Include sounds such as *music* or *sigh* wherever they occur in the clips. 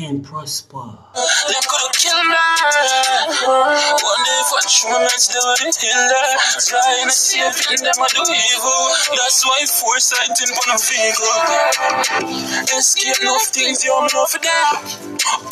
and prosper. That's why foresight in on the vehicle. Escape no things you for that.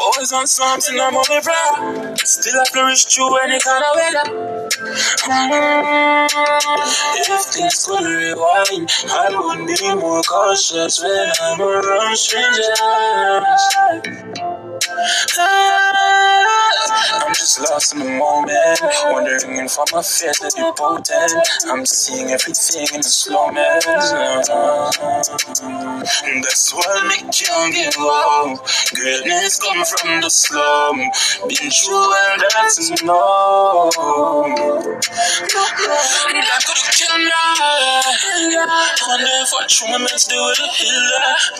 Always on something I'm. Still I flourish through any kind of weather. Mm-hmm. If things could rewind, I would be more cautious when I'm around strangers. Ah. I'm just lost in the moment, wondering if I'm a fit to be potent. I'm seeing everything in the slow motion. That's why me can't give up. Greatness come from the slum. Been through all that to know. That could have killed me.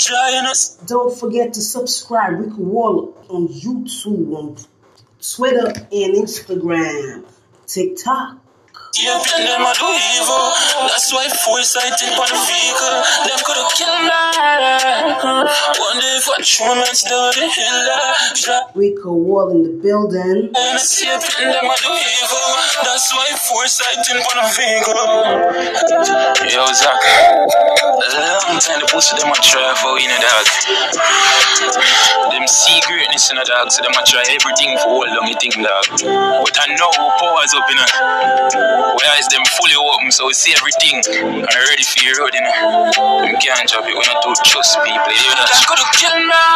True Don't forget to subscribe Rico Wall on YouTube, Twitter, and Instagram, TikTok. Yeah, but them a do evil. That's why foresight in on the vehicle. Them could have killed me. Wonder if I true moments do it a killer. Rico Wall in the building. And I see a bit them a do evil. That's why foresight in on the vehicle. Yo, Zach. Long time the pussy them a try for in a dog. Them see greatness in a dog, so them a try everything for on me thing dog. But I know who powers up in a. Whereas them fully open, so we see everything. I'm ready for road, you know. Them can't drop it when I do trust people. You know.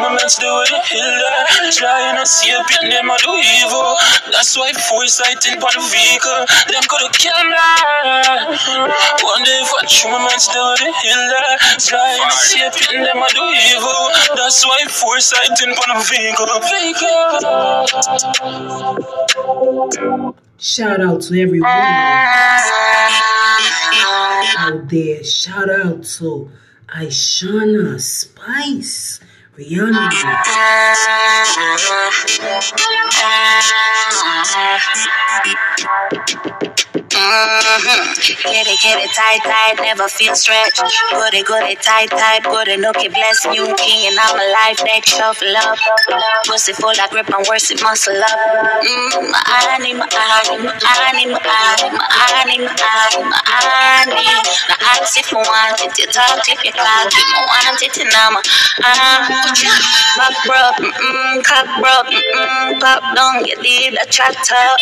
Moments do it killer. Trying to see a bit them do evil. That's why foresight in on the vehicle. Them could killed me. Wonder if I true moments do it killer. Trying to see a bit them do evil. That's why foresight in the vehicle. Vehicle. Shout out to everyone out there. Shout out to Aishana Spice, the Reunion. *laughs* *laughs* Rihanna. Get it, get it tight, tight, never feel stretched. Good it, good it, tight, tight, good it, it, bless new king, and I'm alive, neck shuffle up. Pussy full of grip and worse it muscle up. Mm, honey, my honey, my honey, my honey. Now ask if you want it, you talk if you talk, if you want it, you know, ah, back broke, mm, cock broke, mm, pop down, you did a chat up.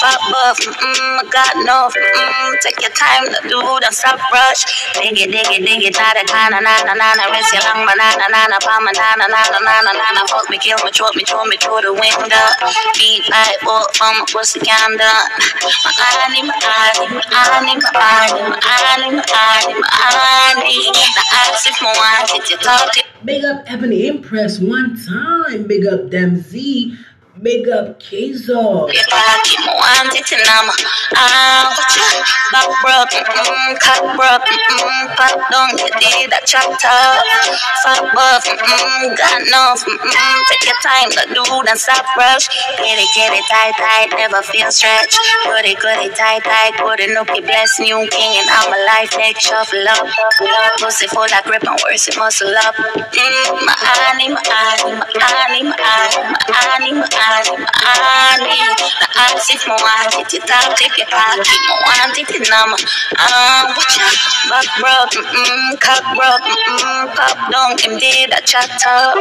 Fuck buff, mm, I got enough, mm, take your time to do the stop rush. Dig it, dig it, dig it, na na na na rinse your long banana, na palm na na na na fuck me, kill me, choke me, throw me through the window. Beat like up from my pussy candle. My honey, my honey, my honey, my honey, my honey, my honey, my it, you talk it. Big up Ebony Impress one time. Big up Dem Z. Big up ah, mm, mm, mm, mm, take your time do stop rush, get it, get it tight, tight, never feel stretch, good it, it, tight, tight, good it, look it, bless new king and I'm a life, shuffle up, pussy full of grip and worse muscle up, mm, my I I see from one did it up, keep it back, keep my one did it number. Um, watch out, back rub, mm, cock rub, mm, pop down, indeed, I chat up,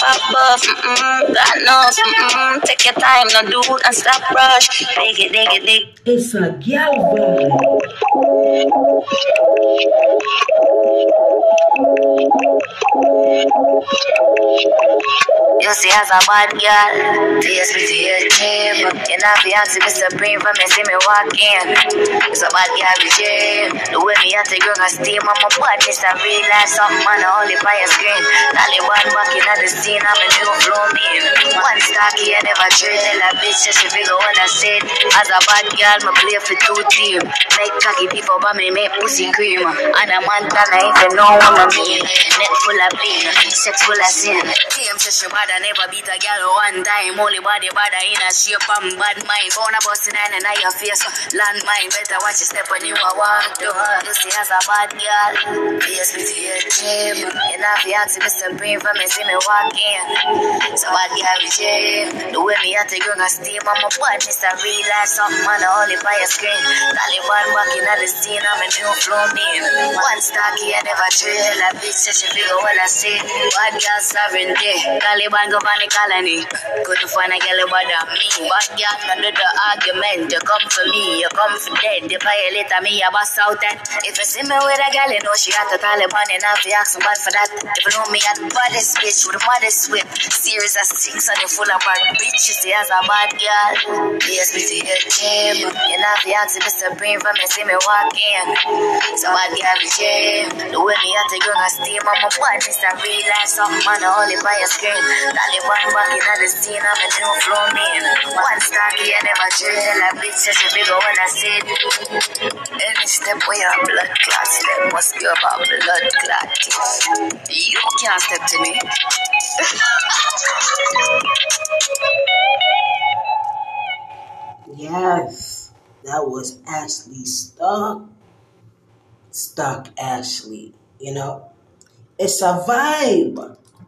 fuck buff, mm, God knows, mm, take your time, no dude, and stop rush, dig it, dig it, dig. It's a gal You see, as a bad girl, TSBT, but you know, fiance, Mr. Supreme, from me, see me walk in. It's a bad guy, regime. The way me have to grow a steam, I'm a badness, I realize something, man, I only by a screen. Taliban back in the scene, I'm a new flow. One stocky, I never tell a bitch, she figure what I said. As a bad girl, me play for two team. Make cocky people, but me make pussy cream. And a man, that I even know what I mean. Neck full of pain, sex full of sin. Team says she bad, I never beat a girl one time. Only body bad, in a shape and bad mind. Phone a busting and in your face, landmine. Better watch your step when you are walk to her. You see as a bad girl. PSP to your team. If you ask me to bring for me, see me walk in. So bad girl, regime. The way me have to go and steam, I'm a badness, I realize something, man, only by a screen. Taliban back in the scene, I'm a new flow name. One stocky, I never trail. A bitch says she figure what I say. Bad girl, sovereignty. Taliban go on the colony. Couldn't find a girl better me. Bad girl, under the argument. You come for me, you come for dead. The violator me, I bust out and if you see me with a girl, you know she got the Taliban and I have to ask bad for that. If you know me, the baddest bitch with the baddest whip. Series of six and they full of bad bitch. She say as a bad girl. PSP to your team. You know, if you ask Mr. Supreme for me, see me walk in. So bad girl, regime. The way me have to go and steam, I'm a badness, I realize something, man, I only by a screen. Taliban back in the scene, I'm a new flow man. One stocky, I never trail. A bitch says she bigger when I see it. Any step where your blood clot step must be about blood clot. You can't step to me. Yes, that was Ashley Stuck. Stuck Ashley, you know. It's a vibe.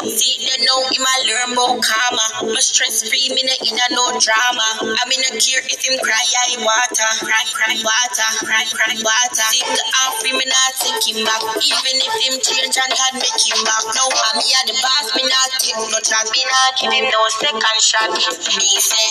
See they know he ma learn about karma. My stress free me no in a no drama. I me no care if him cry I water, cry cry water, cry cry water. See the off me not take him back. Even if him change and God make him back. No, I'm here the boss, me not take no chance. Me not give him no second shot. Me say,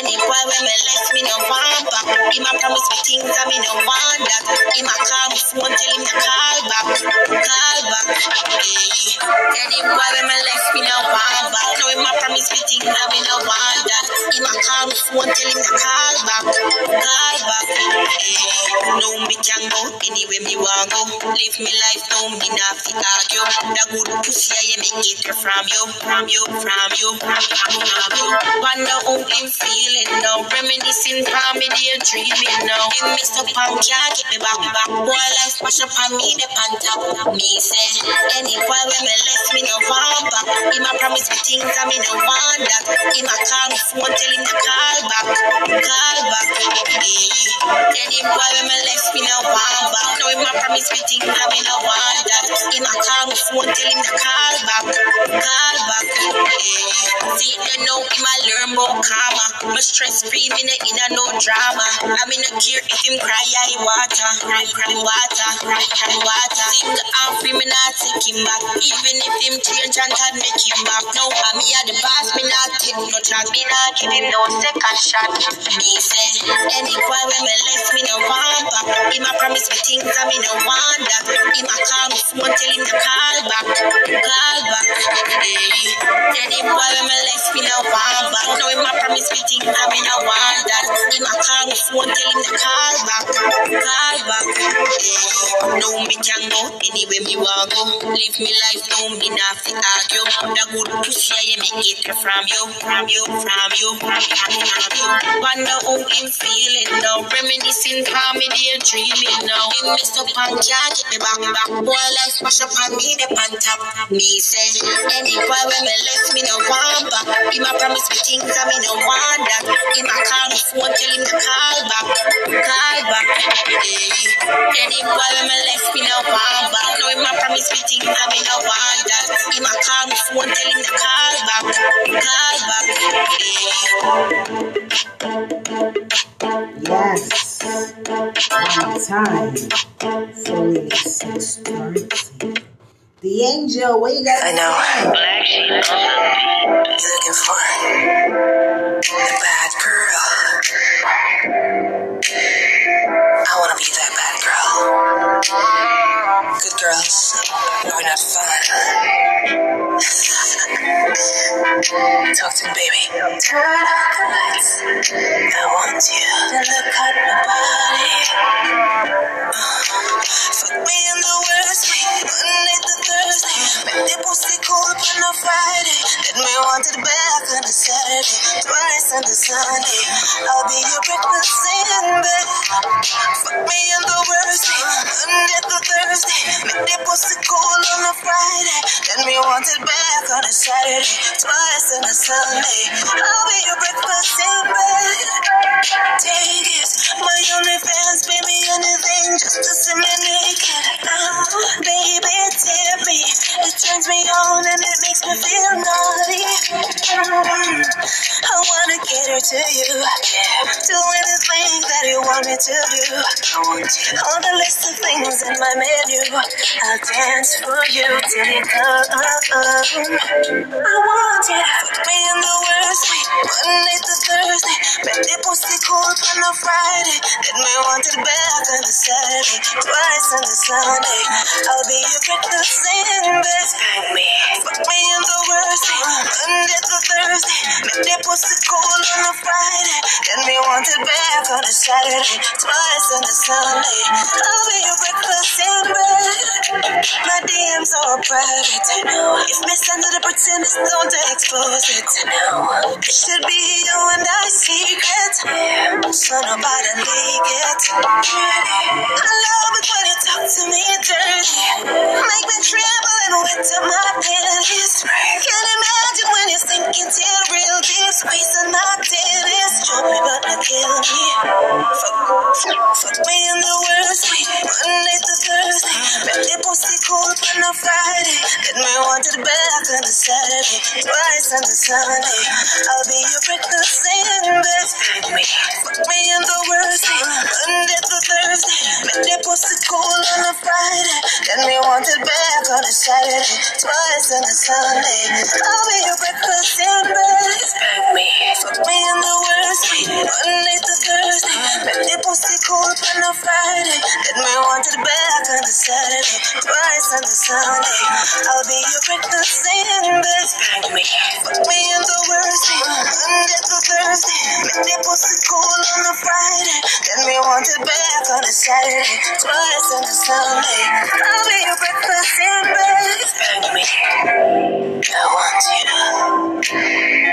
any boy when me left me no want back. He ma promise me things and me no want that. He ma call me phone tell him to call back, call back. Hey. Any boy when me left me no want back. No, he ma promise me things and me no want that. He ma call me phone tell him to call back, call back. Hey. Eh, no, me can go anywhere me want go. Live me life, no me not fi argue. The good pussy I me get it from you, from you, from you, from you. Wonder how him feeling now, reminiscing from me day dreaming now. Him messed up and can't get me back, back. Boy life smash up on me the pan top. Me say any boy when me left me no want back. He ma promise me things and me no want that. He ma call me phone tell him to call back, call back. Yeah. Any boy when me left me no want back. No he ma promise me things and me no want that. He ma call me phone tell him to call back, call back. Yeah. See they know him a learn about karma. My stress free me no in a no drama. I me no care if him cry I water, cry cry water, cry cry water. See the off me not take him back. Even if him change God make him back. No, I'm here the boss, me not take no chance. Me not give him no second shot. Me say, any boy when me left me no want back. He ma promise me things and me no want that. He ma call me phone tell him to call back, call back. Hey. Any boy when me left me no want back. No, he ma promise me things and me no want that. He ma call me phone tell him to call back, call back. Hey. No, me can go anywhere me want go. Live me life, no me not fi argue. The good pussy I me get it from you, from you, from you, from you. Wonder how him feeling now, reminiscing from me day dreaming now. Him messed up and can't get me back, back. Boy life smash up on me the pan top. Me say any boy when me left me no want back. He ma promise me things and me no want that. He ma call me phone tell him to call back, call back. Hey. Any when me left me no want back. No he ma promise me things and me no want that. He ma call me tell him to call back, call back. Yes. One time. for six thirty. The angel, what you got? I know. You're looking for a bad girl. A. I'll be your breakfast in bed. Take. My only me anything just naked. Oh, baby, tip me. It turns me on and it makes me feel naughty. I wanna get her to you. Do anything that you want me to do. All the list of things in my menu. I'll dance for you till you come. I want you me in the worst. Monday to Thursday. Make the pussy cold on a Friday. Let me want it back on the Saturday. Twice on the Sunday. I'll be your breakfast in bed. Me. Saturday. Twice on a Sunday. I'll be your breakfast in bed. My DMs are private. If me send to the pretenders, don't expose it. It should be you and I secret. So nobody leak it. I love it when you talk to me dirty. Make me tremble and wet to my panties. Can't imagine when you're sinking till real deep. Squeezing my titties. Choke me but not kill me. Fuck, me in the worst way. Monday to Thursday. The pussy cold on a Friday. Let me want it back on a Saturday. Twice on a Sunday. I'll be your breakfast bed. Spank me. Fuck me in the worst way. Monday to Thursday. The pussy on a Friday. Let me want it back on a Saturday. Twice on a Sunday. I'll be your breakfast bed. Spank me. Fuck me in the worst way. Monday to Thursday. Make the pussy cold on a Friday. Let me want it back on a Saturday. Twice on a Sunday. I'll be your breakfast in bed. Spank me. Fuck me in the worst. Monday to Thursday. Make the pussy cold on a Friday. Let me want it back on a Saturday. Twice on a Sunday. I'll be your breakfast in bed. Spank me. I want you.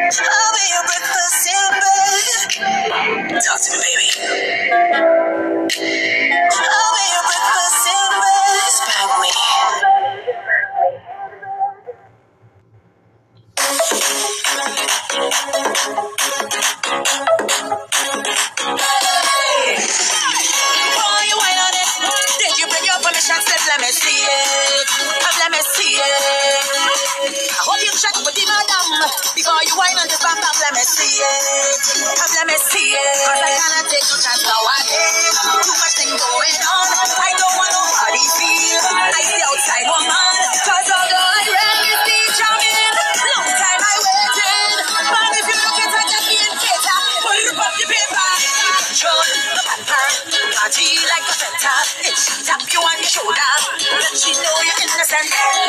I'll be your breakfast in bed. Talk to me, baby. Wine on the bam bam. Let me see it. Have let me see it. Cause I cannot take no chance nowadays. Too much thing going on. I don't want nobody feel like the outside woman. Cause although I really see charming, long time I waited. But if you look at her, just being better. Pull up the paper. Control the papa. Party like a feta. If she tap you on your shoulder, let she know you're innocent.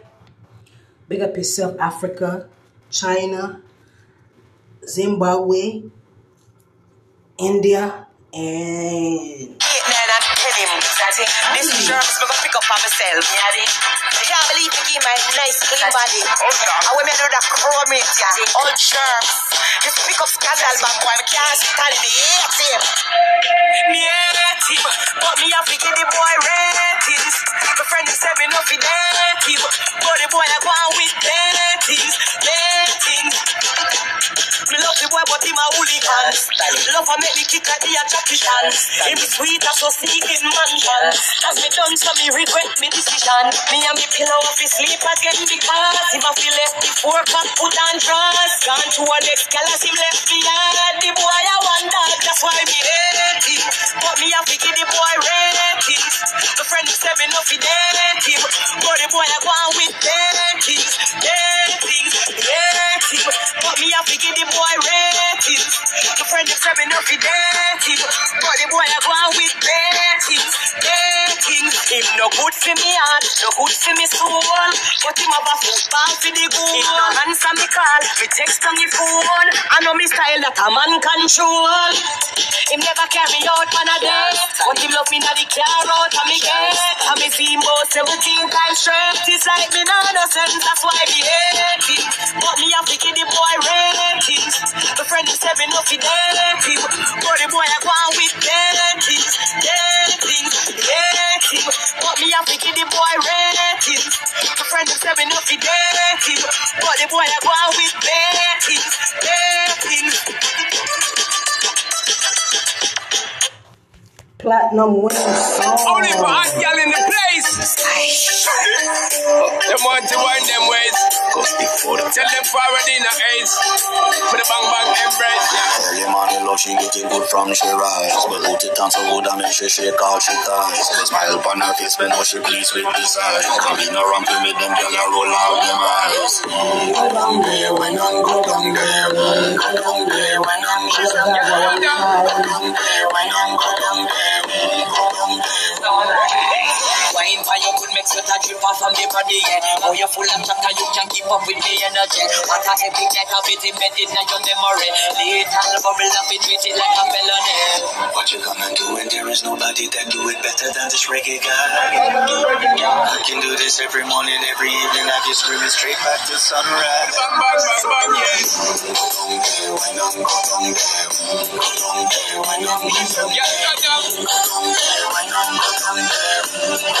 Big up yourself, Africa, China, Zimbabwe, India, and tell him This is germs, me gonna pick up on myself. I can't believe you give my nice clean body. And when me do that chrome it, yeah, all germs. Just pick up scandal, man, boy, me can't stand it, me hate him. Me hate him, but me have to give the boy ratings. My friend is said me no fi date him, but the boy I go on with ratings, ratings. But him a hooligan. Love a make me kick like the a Jackie Chan. Him sweet as so sneaking mansion. As me done, so me regret me decision. Me and me pillow off his sleep again because him a feel left before can put on dress. Gone to a next gal as him left me yard. The boy I wonder, that's why me hate him. But me to give the boy ratings. The friend is me no fi date him. But the boy I go on with ratings, ratings, ratings. But me to give the boy ratings. The friend is no fi date him. But the boy I go on with ratings, ratings. Him no good for me heart, no good for me soul. But him have a football for the goal. If no answer me call, me text on the phone. I know me style that a man control. Him never carry out man a day. But him love me na the car out of me gate. And me see him about 17 times straight. It's like me nah no sense, that's why me hate him. But me have to give the boy ratings. Friend is said me no fi date him. But the boy I on with datings, datings, dating. But me to give the boy ratings. The friend is said me no fi date him. But the boy I on with datings, datings. Platinum winning song. Only for girl in Tell them forward in the ace. Put a bang bang embrace. Early morning love, she getting good from she rise. But put it on so good and make she shake all she ties. The smile upon her face, but now she pleased with this eyes. Come in around to me, them girl a roll out them eyes. Mm, go down there, when I'm go down there. Mm, go down there, when I'm go down there. Go down there, when I'm go down there. Mm, go down there. Wine for your good make sweat a drip off from the body, yeah. Oh, you're full of chatter, you can keep up with the energy. What a epic night of it embedded in your memory. Little bubble of it, treat it like a felony. What you gonna do when there is nobody that do it better than this reggae guy? I can do this every morning, every evening. I just screaming straight back to sunrise. Go down there,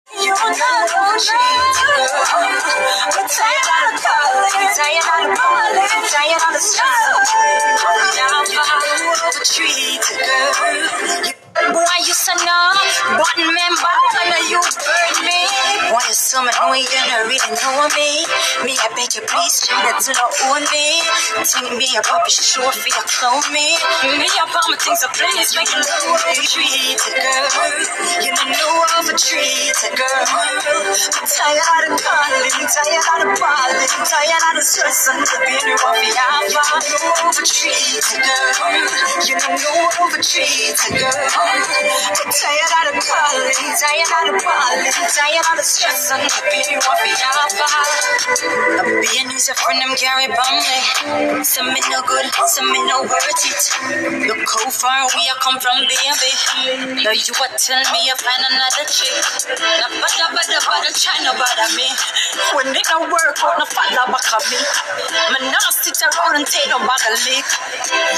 when I'm go down there. Yes, yes, yes. Go down there, when I'm go down there. Go down there. You are not on I'm the. Now overtreat, girl. Boy, you son of, but remember you burn me. Boy, you summon me, you don't really know me. Me, I beg you, please try not to not own me. Think me a puppy, show for you clone me. Me, I promise things, so please make it look treat to girl. You don't know how to treat a girl. I'm tired of calling, tired of the balling, tired of the stress the pain you want me have. Overtreat a girl. You know treat a girl. I'm tired of the calling, tired of the balling, tired of the stress the pain you want me have. A being is a friend, I'm bomb me. Some me no good, some me no worth it. Look how far we are come from, baby. Now you would tell me you find another chick. Bother, bother, try no bother me. When it no work out, no follow back on me. Me not sit around and take no bag of lick.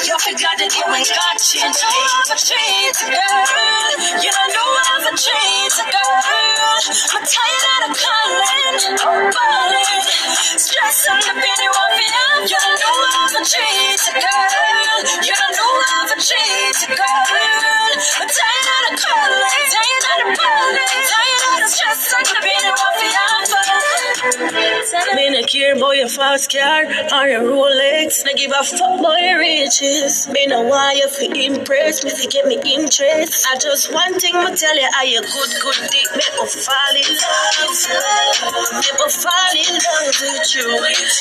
You forgot the day when God changed me. For treat girl, you don't know treat a girl. I'm tired of the calling, balling, stress and the pain you want me out. You don't know treat a girl. You don't know treat a girl. I'm tired of calling, tired of the balling, tired of the stress me no care about your fast car or your Rolex. No give a fuck about your riches. Me no want you to impress me to get me interest. I just one thing me tell you, are you good, good dick? Make me fall in love. Make me fall in love with you.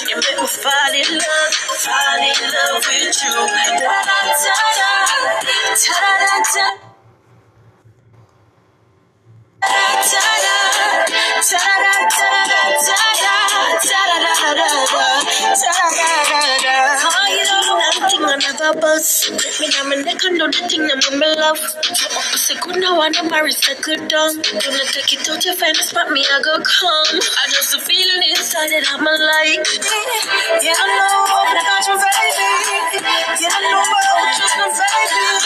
You make me fall in love, fall in love with you. Da da da da, da da da. A buzz. Let me down my neck and do the thing that me love. So up a second now I know my recycle done. Do not take it out your a spot me I go come. I just a feeling inside that I'm like. Yeah, I know that I got you, baby. Yeah, I know what just my baby. You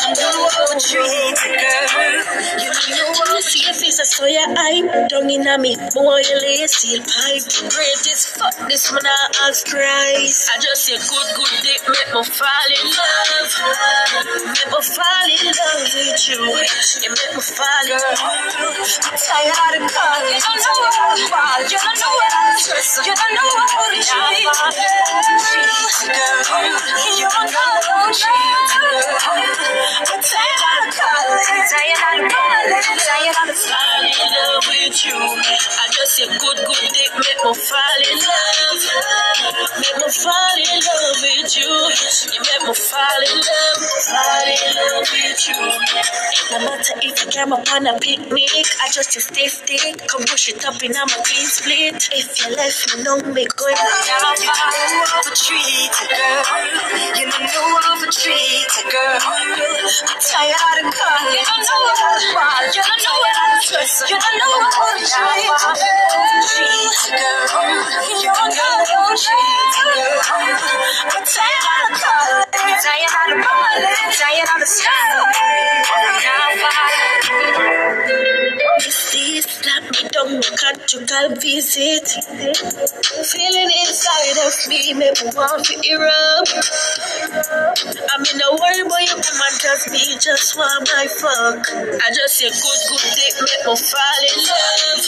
can't do You know what you need girl. You know When you see face, I saw your eye. Down in a me, boy, you lay steel pipe. Greatest fuck, this man I ask Christ. I just say good, good dick, make me fall in love. Make me fall in love with you. You make me fall in love. I'm tired of calling. You don't know what. You don't know what. You don't know what I treat. Girl, you don't know what I treat. I'm tired of calling. Tired of calling. Tired of fall in love with you. I just say good, good dick, make me fall in love. Make me fall in love with you. You make me fall in love, you. No matter if you come upon a picnic, I just a stay stick. Come push it up in a my clean split. If you left me, no me going Now I of a treat, girl. You know of a treat, girl. I'm tired of calling. You know what. You know what. You know what I treat, treat, girl. You know I treat, girl. I'm tired of calling. Tired of calling. Tired of the This slap me down, my conjugal visit. Feeling inside of me, make me want to erupt. I'm in a worry, boy, you woman just me, just want my fuck. I just say good, good dick, make me fall in love.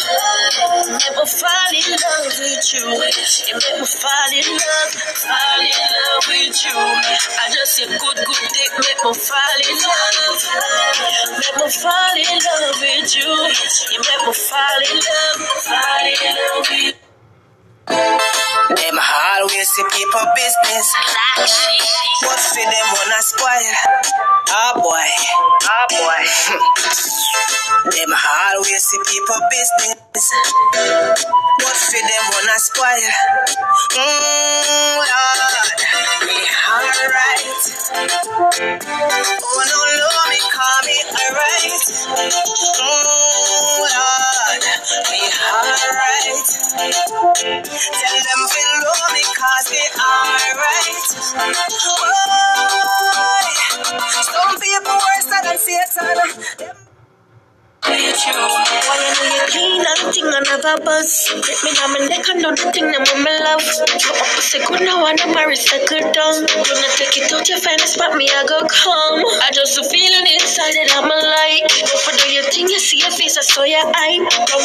Make me fall in love with you. You make me fall in love, fall in love with you. I just say good, good dick, make me fall in love. Make me fall in love with you. You make me fall in love, fall in love with you. Them always see people business. But for them wanna spoil. Ah boy, ah boy. them always see people business. But for them wanna spoil. Mmm, Lord, me alright. Oh no, no, me call me alright. Oh, mmm, Lord, alright. Tell them alright. Oh, some people worse than Satan. Why you know you clean and and have a buzz? Let me down my neck and do the thing that me love. So up a second now and I'm a recycle down. Do not take it out, you find a spot me I go come. I just a feeling inside that I'm like. Go for do your thing, you see your face, I saw your eye. Down